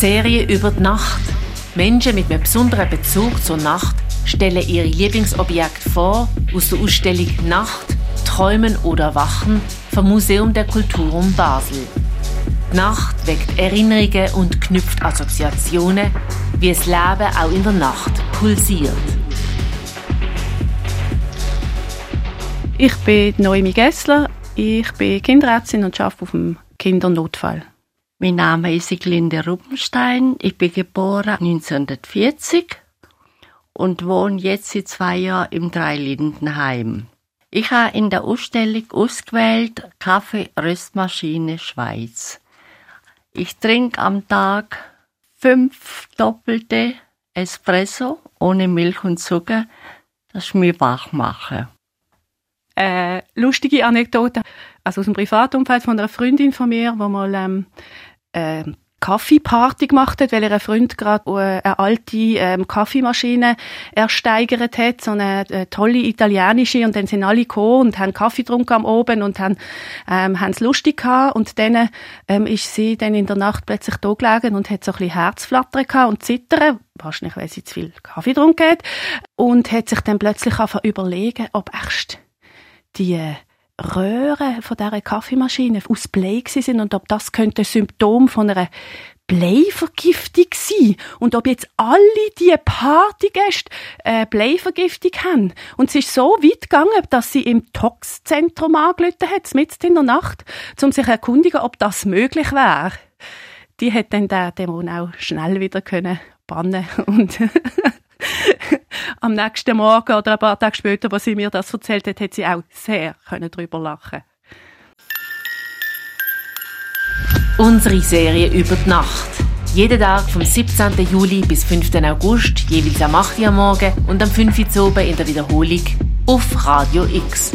Serie über die Nacht. Menschen mit einem besonderen Bezug zur Nacht stellen ihre Lieblingsobjekte vor aus der Ausstellung Nacht, Träumen oder Wachen vom Museum der Kulturum Basel. Die Nacht weckt Erinnerungen und knüpft Assoziationen, wie das Leben auch in der Nacht pulsiert. Ich bin Noemi Gessler, ich bin Kinderärztin und arbeite auf dem Kindernotfall. Mein Name ist Siglinde Ruppenstein. Ich bin geboren 1940 und wohne jetzt seit zwei Jahren im Dreilindenheim. Ich habe in der Ausstellung ausgewählt Kaffee-Röstmaschine Schweiz. Ich trinke am Tag fünf doppelte Espresso ohne Milch und Zucker. Das ist mir wach machen. Äh, lustige Anekdote, also aus dem Privatumfeld von einer Freundin von mir, wo mal ähm, äh, Kaffeeparty gemacht hat, weil ihr Freund gerade äh, eine alte ähm, Kaffeemaschine ersteigert hat, so eine, äh, tolle italienische. Und dann sind alle gekommen und haben Kaffee getrunken am Oben und haben ähm, es lustig gehabt. Und dann ähm, ist sie dann in der Nacht plötzlich da gelegen und hat so ein bisschen Herzflattern gehabt und zittern, wahrscheinlich weil sie zu viel Kaffee getrunken hat. Und hat sich dann plötzlich einfach überlegen, ob echt die Röhren von dieser Kaffeemaschine aus Blei sind und ob das könnte ein Symptom von einer Bleivergiftung sein und ob jetzt alle die Partygäste äh, Bleivergiftung haben. Und es ist so weit gegangen, dass sie im Toxzentrum angerufen hat, mitten in der Nacht, um sich erkundigen, ob das möglich wäre. Die hat dann den Dämon auch schnell wieder können bannen und am nächsten Morgen oder ein paar Tage später, als sie mir das erzählt hat, hat sie auch sehr darüber lachen Unsere Serie über die Nacht. Jeden Tag vom 17. Juli bis 5. August, jeweils am 8. Uhr morgen und am 5. Uhr in der Wiederholung auf Radio X.